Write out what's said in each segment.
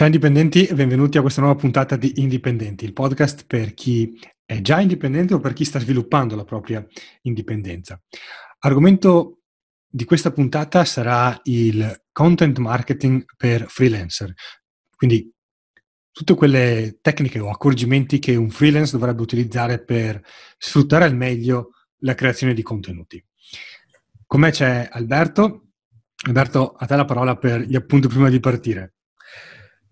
Ciao indipendenti e benvenuti a questa nuova puntata di Indipendenti, il podcast per chi è già indipendente o per chi sta sviluppando la propria indipendenza. Argomento di questa puntata sarà il content marketing per freelancer, quindi tutte quelle tecniche o accorgimenti che un freelance dovrebbe utilizzare per sfruttare al meglio la creazione di contenuti. Con me c'è Alberto. Alberto, a te la parola per gli appunti prima di partire.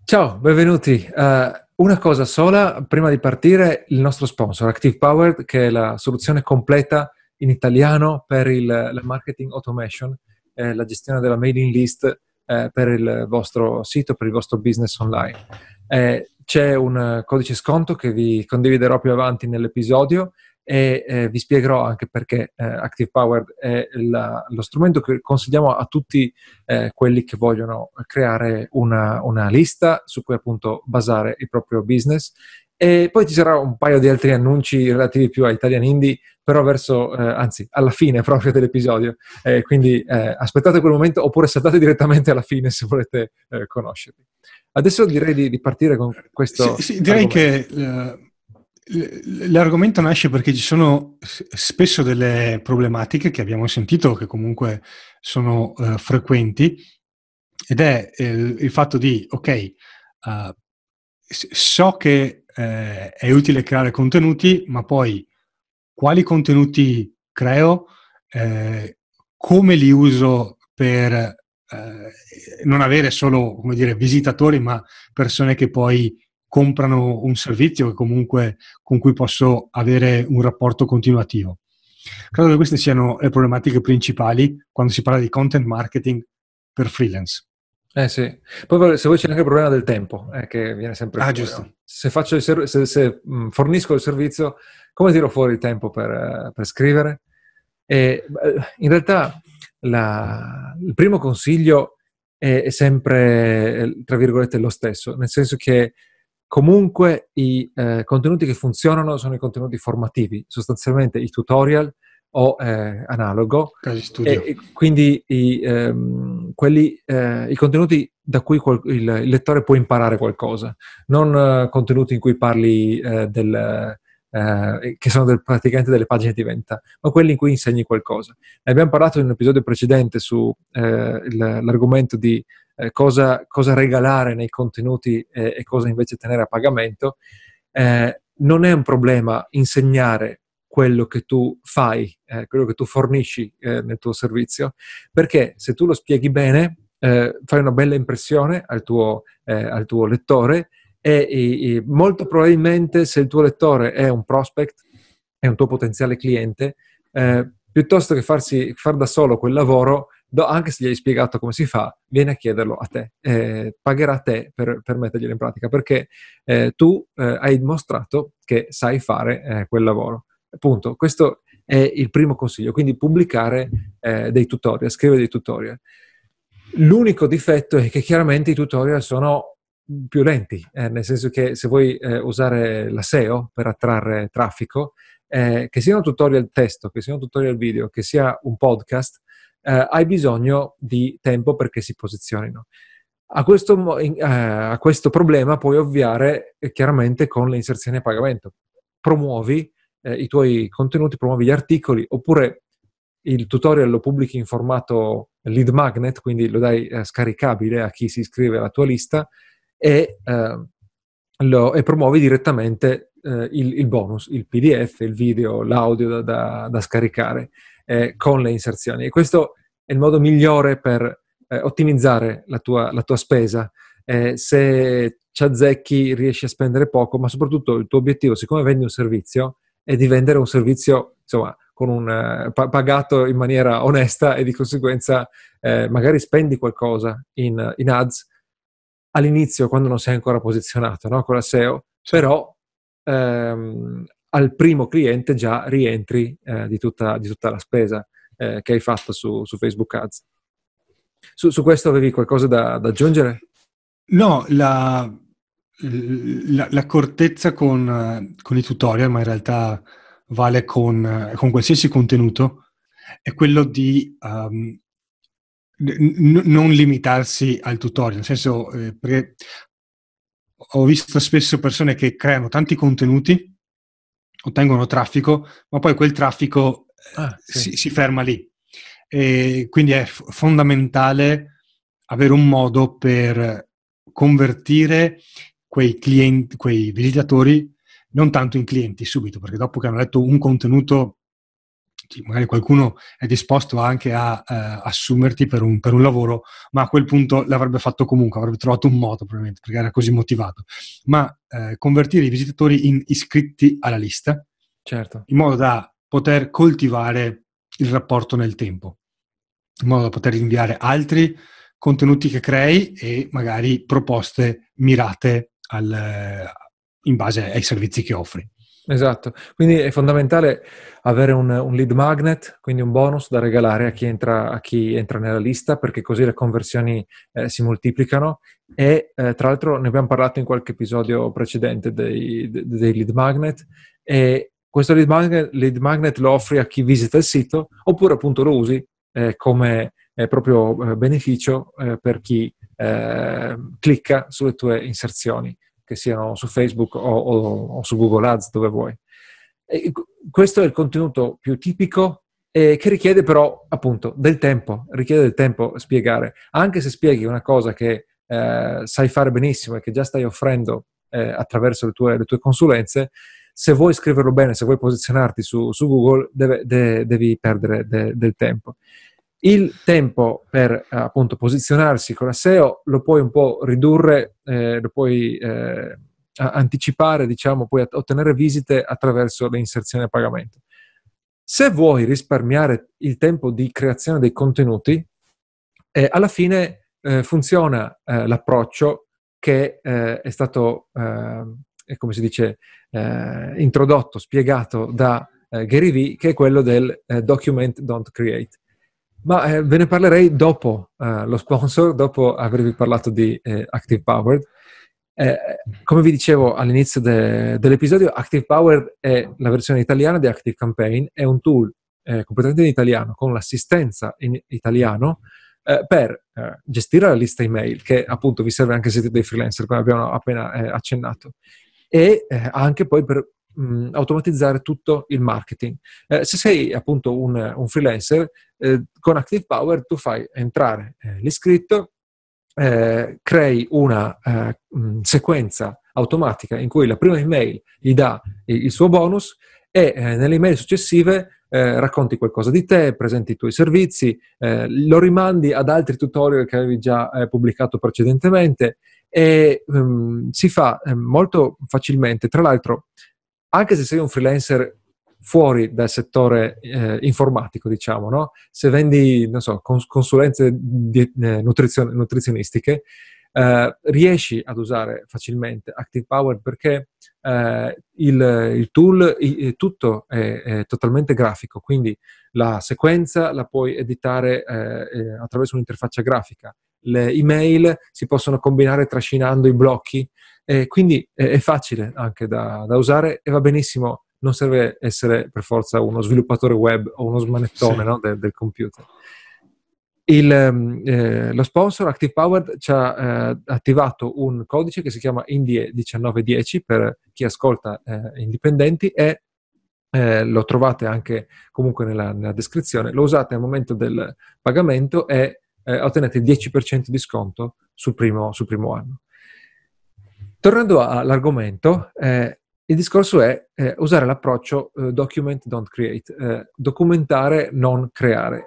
Ciao, benvenuti. Uh, una cosa sola, prima di partire, il nostro sponsor, Active Powered, che è la soluzione completa in italiano per il, la marketing automation, eh, la gestione della mailing list eh, per il vostro sito, per il vostro business online. Eh, c'è un codice sconto che vi condividerò più avanti nell'episodio e eh, vi spiegherò anche perché eh, Active Powered è la, lo strumento che consigliamo a tutti eh, quelli che vogliono creare una, una, lista su cui appunto basare il proprio business. E poi ci sarà un paio di altri annunci relativi più a Italian Indie, però verso, eh, anzi, alla fine proprio dell'episodio. Eh, quindi eh, aspettate quel momento oppure saltate direttamente alla fine se volete conoscerli. Adesso direi di, di, partire con questo. Sì, sì direi argomento. che L'argomento nasce perché ci sono spesso delle problematiche che abbiamo sentito, che comunque sono uh, frequenti, ed è il, il, fatto di, ok, uh, so che uh, è utile creare contenuti, ma poi quali contenuti creo, come li uso per non avere solo, come dire, visitatori, ma persone che poi comprano un servizio comunque, con cui posso avere un rapporto continuativo. Credo che queste siano le problematiche principali quando si parla di content marketing per freelance. Eh sì, poi se vuoi c'è anche il problema del tempo, eh, che viene sempre ah, giusto. Se, ser- se, se mh, mm, fornisco il servizio, come tiro fuori il tempo per, uh, per scrivere? E, in realtà la, il primo consiglio è, è sempre, tra virgolette, lo stesso, nel senso che Comunque i eh, contenuti che funzionano sono i contenuti formativi, sostanzialmente i tutorial o eh, analogo. E, e, quindi i, ehm, quelli, eh, i, contenuti da cui qual- il, il, lettore può imparare qualcosa, non uh, contenuti in cui parli uh, del, uh, che sono del, praticamente delle pagine di venta, ma quelli in cui insegni qualcosa. Ne abbiamo parlato in un episodio precedente sull'argomento di eh, cosa, cosa, regalare nei contenuti eh, e cosa invece tenere a pagamento, eh, non è un problema insegnare quello che tu fai, eh, quello che tu fornisci eh, nel tuo servizio, perché se tu lo spieghi bene, eh, fai una bella impressione al tuo, al tuo lettore e, e, molto probabilmente se il tuo lettore è un prospect, è un tuo potenziale cliente, piuttosto che farsi, far da solo quel lavoro, do, anche se gli hai spiegato come si fa, viene a chiederlo a te, eh, pagherà a te per, per metterglielo in pratica, perché eh, tu eh, hai dimostrato che sai fare eh, quel lavoro. Appunto, questo è il primo consiglio, quindi pubblicare eh, dei tutorial, scrivere dei tutorial. L'unico difetto è che chiaramente i tutorial sono più lenti, eh, nel senso che se vuoi usare la SEO per attrarre traffico, che sia un tutorial testo, che sia un tutorial video, che sia un podcast, eh, hai bisogno di tempo perché si posizionino. A questo, eh, a questo problema puoi ovviare eh, chiaramente con le inserzioni a pagamento. Promuovi eh, i tuoi contenuti, promuovi gli articoli, oppure il tutorial lo pubblichi in formato lead magnet, quindi lo dai eh, scaricabile a chi si iscrive alla tua lista e, eh, lo, e promuovi direttamente il, il, bonus, il PDF, il video, l'audio da, da, da scaricare eh, con le inserzioni. E questo è il modo migliore per eh, ottimizzare la tua, la tua spesa. Eh, se ci azzecchi riesci a spendere poco, ma soprattutto il tuo obiettivo, siccome vendi un servizio, è di vendere un servizio, insomma, un, uh, pagato in maniera onesta e di conseguenza eh, magari spendi qualcosa in, in, ads all'inizio quando non sei ancora posizionato no? con la SEO, però ehm, al primo cliente già rientri eh, di, tutta, di, tutta, la spesa eh, che hai fatto su, su Facebook Ads. Su, su, questo avevi qualcosa da, da aggiungere? No, la, la, l'accortezza con, con, i tutorial, ma in realtà vale con, con qualsiasi contenuto, è quello di um, n- non limitarsi al tutorial, nel senso, eh, ho visto spesso persone che creano tanti contenuti, ottengono traffico, ma poi quel traffico ah, sì. si, si, ferma lì. E quindi è f- fondamentale avere un modo per convertire quei clienti, quei visitatori non tanto in clienti subito, perché dopo che hanno letto un contenuto magari qualcuno è disposto anche a eh, assumerti per un, per un, lavoro, ma a quel punto l'avrebbe fatto comunque, avrebbe trovato un modo probabilmente perché era così motivato. Ma eh, convertire i visitatori in iscritti alla lista, certo. in modo da poter coltivare il rapporto nel tempo, in modo da poter inviare altri contenuti che crei e magari proposte mirate al, in base ai servizi che offri. Esatto, quindi è fondamentale avere un, un, lead magnet, quindi un bonus da regalare a chi entra, a chi entra nella lista, perché così le conversioni eh, si moltiplicano. E eh, tra l'altro ne abbiamo parlato in qualche episodio precedente dei, dei lead magnet. E questo lead magnet, lead magnet, lo offri a chi visita il sito oppure appunto lo usi eh, come eh, proprio beneficio eh, per chi eh, clicca sulle tue inserzioni che siano su Facebook o, o, o su Google Ads, dove vuoi. E questo è il contenuto più tipico eh, che richiede però appunto del tempo, richiede del tempo spiegare. Anche se spieghi una cosa che eh, sai fare benissimo e che già stai offrendo eh, attraverso le tue, le tue, consulenze, se vuoi scriverlo bene, se vuoi posizionarti su, su Google, deve, de, devi perdere de, del tempo. Il tempo per appunto posizionarsi con la SEO lo puoi un po' ridurre, eh, lo puoi eh, anticipare, diciamo, puoi ottenere visite attraverso le inserzioni a pagamento. Se vuoi risparmiare il tempo di creazione dei contenuti, eh, alla fine eh, funziona eh, l'approccio che eh, è stato, come si dice, introdotto, spiegato da Gary Vee, che è quello del document don't create. Ma eh, ve ne parlerei dopo eh, lo sponsor, dopo avervi parlato di eh, Active Powered. Eh, come vi dicevo all'inizio de- dell'episodio, Active Powered è la versione italiana di Active Campaign, è un tool eh, completamente in italiano, con l'assistenza in italiano eh, per gestire la lista email, che appunto vi serve anche se siete dei freelancer, come abbiamo appena accennato, e anche poi per mh, automatizzare tutto il marketing. Eh, se sei appunto un, un freelancer, eh, con Active Power tu fai entrare eh, l'iscritto, eh, crei una eh, mh, sequenza automatica in cui la prima email gli dà il, il suo bonus e nelle email successive eh, racconti qualcosa di te, presenti i tuoi servizi, eh, lo rimandi ad altri tutorial che avevi già eh, pubblicato precedentemente e um, si fa molto facilmente. Tra l'altro, anche se sei un freelancer fuori dal settore eh, informatico, diciamo, no? Se vendi, so, cons- consulenze di, eh, nutrizio- nutrizionistiche, eh, riesci ad usare facilmente Active Power perché eh, il, il, tool, il, tutto è, è, totalmente grafico, quindi la sequenza la puoi editare eh, eh, attraverso un'interfaccia grafica, le email si possono combinare trascinando i blocchi, quindi è, è facile anche da, da usare e va benissimo non serve essere per forza uno sviluppatore web o uno smanettone sì. no, del, del, computer. Il, ehm, eh, lo sponsor Active Powered ci ha eh, attivato un codice che si chiama Indie 1910 per chi ascolta eh, indipendenti e eh, lo trovate anche comunque nella, nella, descrizione. Lo usate al momento del pagamento e eh, ottenete il 10% di sconto sul primo, sul primo anno. Tornando all'argomento, eh, il discorso è eh, usare l'approccio eh, document, don't create, eh, documentare, non creare.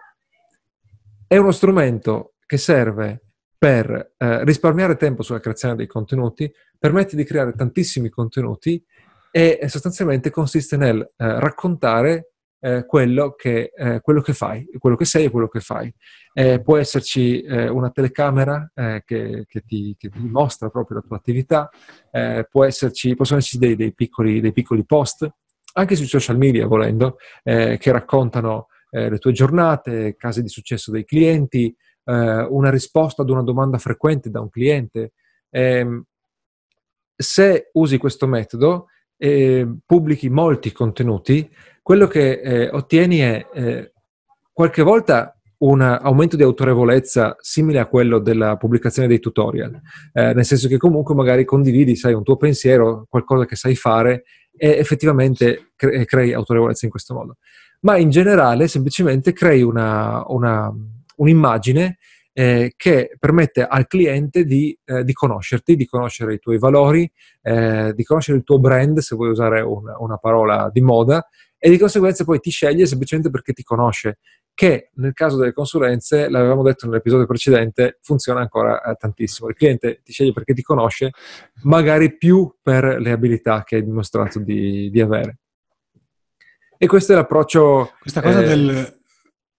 È uno strumento che serve per eh, risparmiare tempo sulla creazione dei contenuti, permette di creare tantissimi contenuti e sostanzialmente consiste nel eh, raccontare eh, quello, che, eh, quello, che, fai, quello che sei e quello che fai. Eh, può esserci eh, una telecamera eh, che, che, ti, che, ti, mostra proprio la tua attività, eh, esserci, possono esserci dei, dei, piccoli, dei, piccoli, post, anche sui social media volendo, che raccontano le tue giornate, casi di successo dei clienti, una risposta ad una domanda frequente da un cliente. Ehm, se usi questo metodo, pubblichi molti contenuti, quello che eh, ottieni è eh, qualche volta un aumento di autorevolezza simile a quello della pubblicazione dei tutorial, eh, nel senso che comunque magari condividi, sai, un tuo pensiero, qualcosa che sai fare e effettivamente cre- crei autorevolezza in questo modo. Ma in generale semplicemente crei una, una, un'immagine eh, che permette al cliente di, eh, di, conoscerti, di conoscere i tuoi valori, eh, di conoscere il tuo brand, se vuoi usare un, una parola di moda, e di conseguenza poi ti sceglie semplicemente perché ti conosce, che nel caso delle consulenze, l'avevamo detto nell'episodio precedente, funziona ancora eh, tantissimo. Il cliente ti sceglie perché ti conosce, magari più per le abilità che hai dimostrato di, di avere. E questo è l'approccio... Questa cosa eh, del,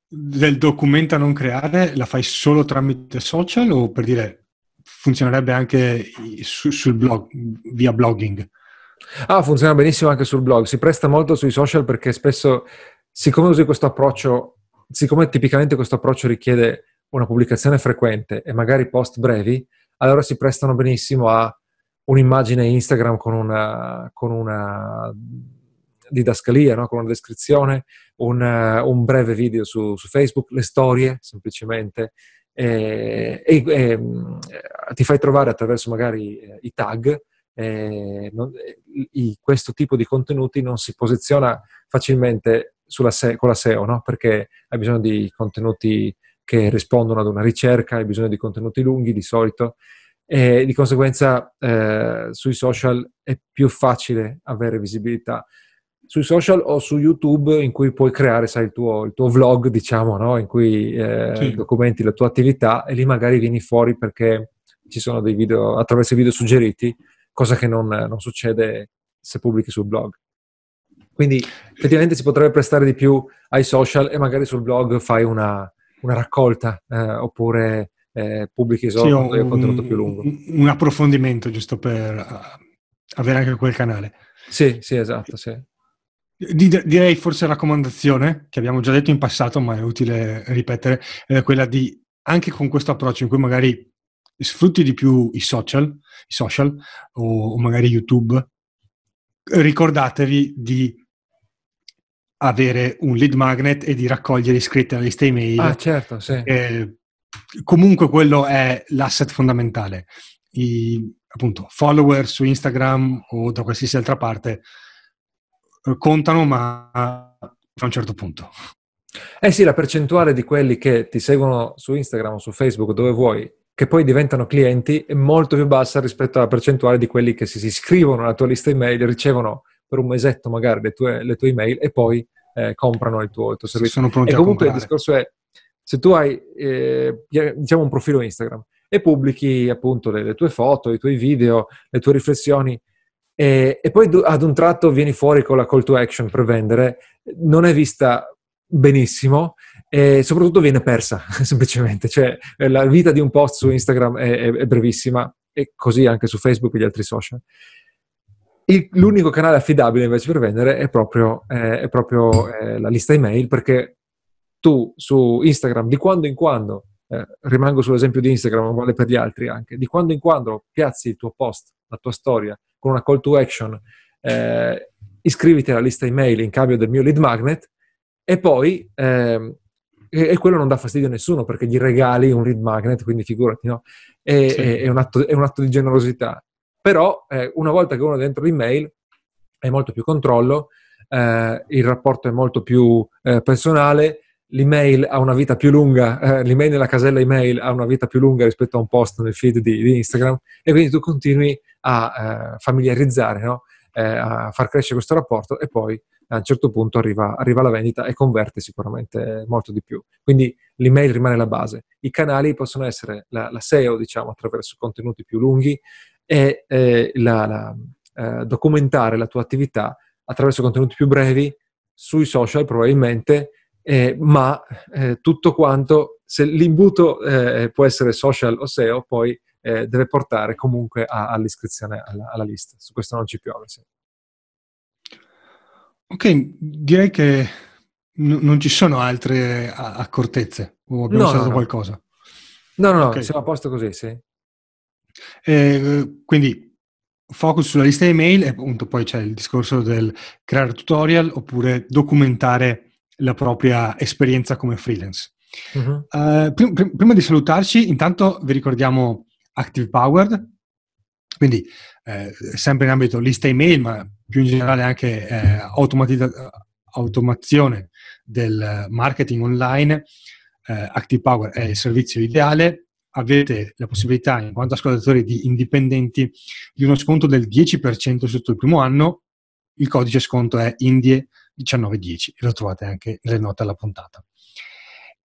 del documenta non creare la fai solo tramite social o per dire funzionerebbe anche su, sul blog, via blogging? Ah, funziona benissimo anche sul blog, si presta molto sui social perché spesso, siccome usi questo approccio, siccome tipicamente questo approccio richiede una pubblicazione frequente e magari post brevi, allora si prestano benissimo a un'immagine Instagram con una, con una didascalia, no? con una descrizione, un, un breve video su, su, Facebook, le storie semplicemente, e, e, e, ti fai trovare attraverso magari eh, i tag eh, non, i, questo tipo di contenuti non si posiziona facilmente se, con la SEO, no? perché hai bisogno di contenuti che rispondono ad una ricerca, hai bisogno di contenuti lunghi di solito e di conseguenza eh, sui social è più facile avere visibilità. Sui social o su YouTube in cui puoi creare sai, il, tuo, il tuo vlog, diciamo, no? in cui eh, sì. documenti la tua attività e lì magari vieni fuori perché ci sono dei video, attraverso i video suggeriti, cosa che non, non succede se pubblichi sul blog. Quindi effettivamente si potrebbe prestare di più ai social e magari sul blog fai una, una raccolta eh, oppure eh, pubblichi solo sì, un contenuto più lungo. Un approfondimento giusto per uh, avere anche quel canale. Sì, sì, esatto, sì. Direi forse raccomandazione, che abbiamo già detto in passato, ma è utile ripetere, è quella di, anche con questo approccio in cui magari sfrutti di più i social, i social o, o magari YouTube, ricordatevi di avere un lead magnet e di raccogliere iscritti alla lista email. Ah, certo, sì. Eh, comunque quello è l'asset fondamentale. I appunto follower su Instagram o da qualsiasi altra parte eh, contano, ma a un certo punto. Eh sì, la percentuale di quelli che ti seguono su Instagram o su Facebook, dove vuoi, che poi diventano clienti è molto più bassa rispetto alla percentuale di quelli che si iscrivono alla tua lista email, ricevono per un mesetto magari le tue, le tue email e poi eh, comprano il tuo, il tuo servizio. Sono pronti e comunque il discorso è, se tu hai eh, diciamo un profilo Instagram e pubblichi appunto le, le, tue foto, i tuoi video, le tue riflessioni e, e poi ad un tratto vieni fuori con la call to action per vendere, non è vista benissimo e soprattutto viene persa semplicemente, cioè eh, la vita di un post su Instagram è, è, è brevissima e così anche su Facebook e gli altri social. Il, l'unico canale affidabile invece per vendere è proprio, eh, è proprio eh, la lista email perché tu su Instagram di quando in quando, eh, rimango sull'esempio di Instagram, ma vale per gli altri anche, di quando in quando piazzi il tuo post, la tua storia con una call to action, eh, iscriviti alla lista email in cambio del mio lead magnet e poi eh, e, e, quello non dà fastidio a nessuno perché gli regali un read magnet, quindi figurati, no? È, sì. è, è, un, atto, è un, atto, di generosità. Però eh, una volta che uno è dentro l'email hai molto più controllo, eh, il rapporto è molto più eh, personale, l'email ha una vita più lunga, eh, l'email nella casella email ha una vita più lunga rispetto a un post nel feed di, di Instagram e quindi tu continui a eh, familiarizzare, no? Eh, a far crescere questo rapporto e poi a un certo punto arriva, arriva la vendita e converte sicuramente molto di più. Quindi l'email rimane la base. I canali possono essere la, la SEO, diciamo, attraverso contenuti più lunghi e eh, la, la, eh, documentare la tua attività attraverso contenuti più brevi sui social probabilmente, eh, ma eh, tutto quanto, se l'imbuto eh, può essere social o SEO, poi eh, deve portare comunque a, all'iscrizione alla, alla, lista. Su questo non ci piove. Sì. Ok, direi che n- non ci sono altre accortezze, o abbiamo no, usato no, qualcosa? No, no, no, okay. siamo a posto così, sì. Eh, quindi focus sulla lista email e appunto poi c'è il discorso del creare tutorial oppure documentare la propria esperienza come freelance. Uh-huh. Uh, prim- prim- prima di salutarci, intanto vi ricordiamo Active Powered, quindi eh, sempre in ambito lista email, ma più in generale anche eh, automatizza- automazione del marketing online. Eh, Active Power è il servizio ideale. Avete la possibilità, in quanto ascoltatori di indipendenti, di uno sconto del 10% sotto il primo anno. Il codice sconto è INDIE1910 e lo trovate anche nelle note alla puntata.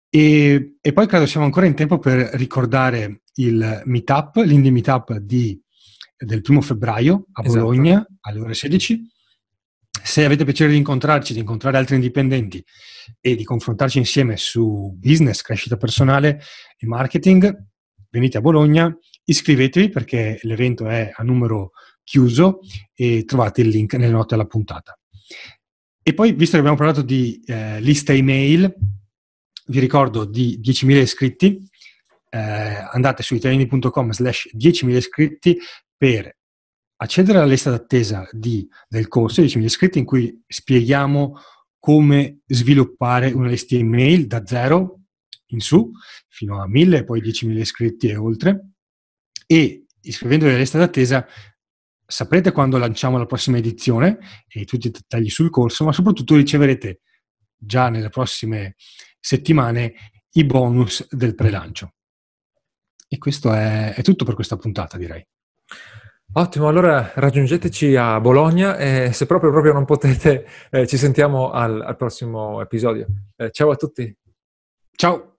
E, e, poi credo siamo ancora in tempo per ricordare il meetup, l'Indie Meetup di, del primo febbraio a esatto. Bologna esatto. alle ore 16. Se avete piacere di incontrarci, di incontrare altri indipendenti e di confrontarci insieme su business, crescita personale e marketing, venite a Bologna, iscrivetevi perché l'evento è a numero chiuso e trovate il link nelle note alla puntata. E poi, visto che abbiamo parlato di eh, lista email, vi ricordo di 10.000 iscritti, eh, andate su italiani.com slash 10.000 iscritti per accedere alla lista d'attesa di, del corso 10.000 iscritti in cui spieghiamo come sviluppare una lista email da zero in su fino a 1000 e poi 10.000 iscritti e oltre e iscrivendovi alla lista d'attesa saprete quando lanciamo la prossima edizione e tutti i dettagli sul corso ma soprattutto riceverete già nelle prossime settimane i bonus del prelancio. E questo è, è tutto per questa puntata, direi. Ottimo, allora raggiungeteci a Bologna e se proprio, proprio non potete, eh, ci sentiamo al, al prossimo episodio. Eh, ciao a tutti. Ciao.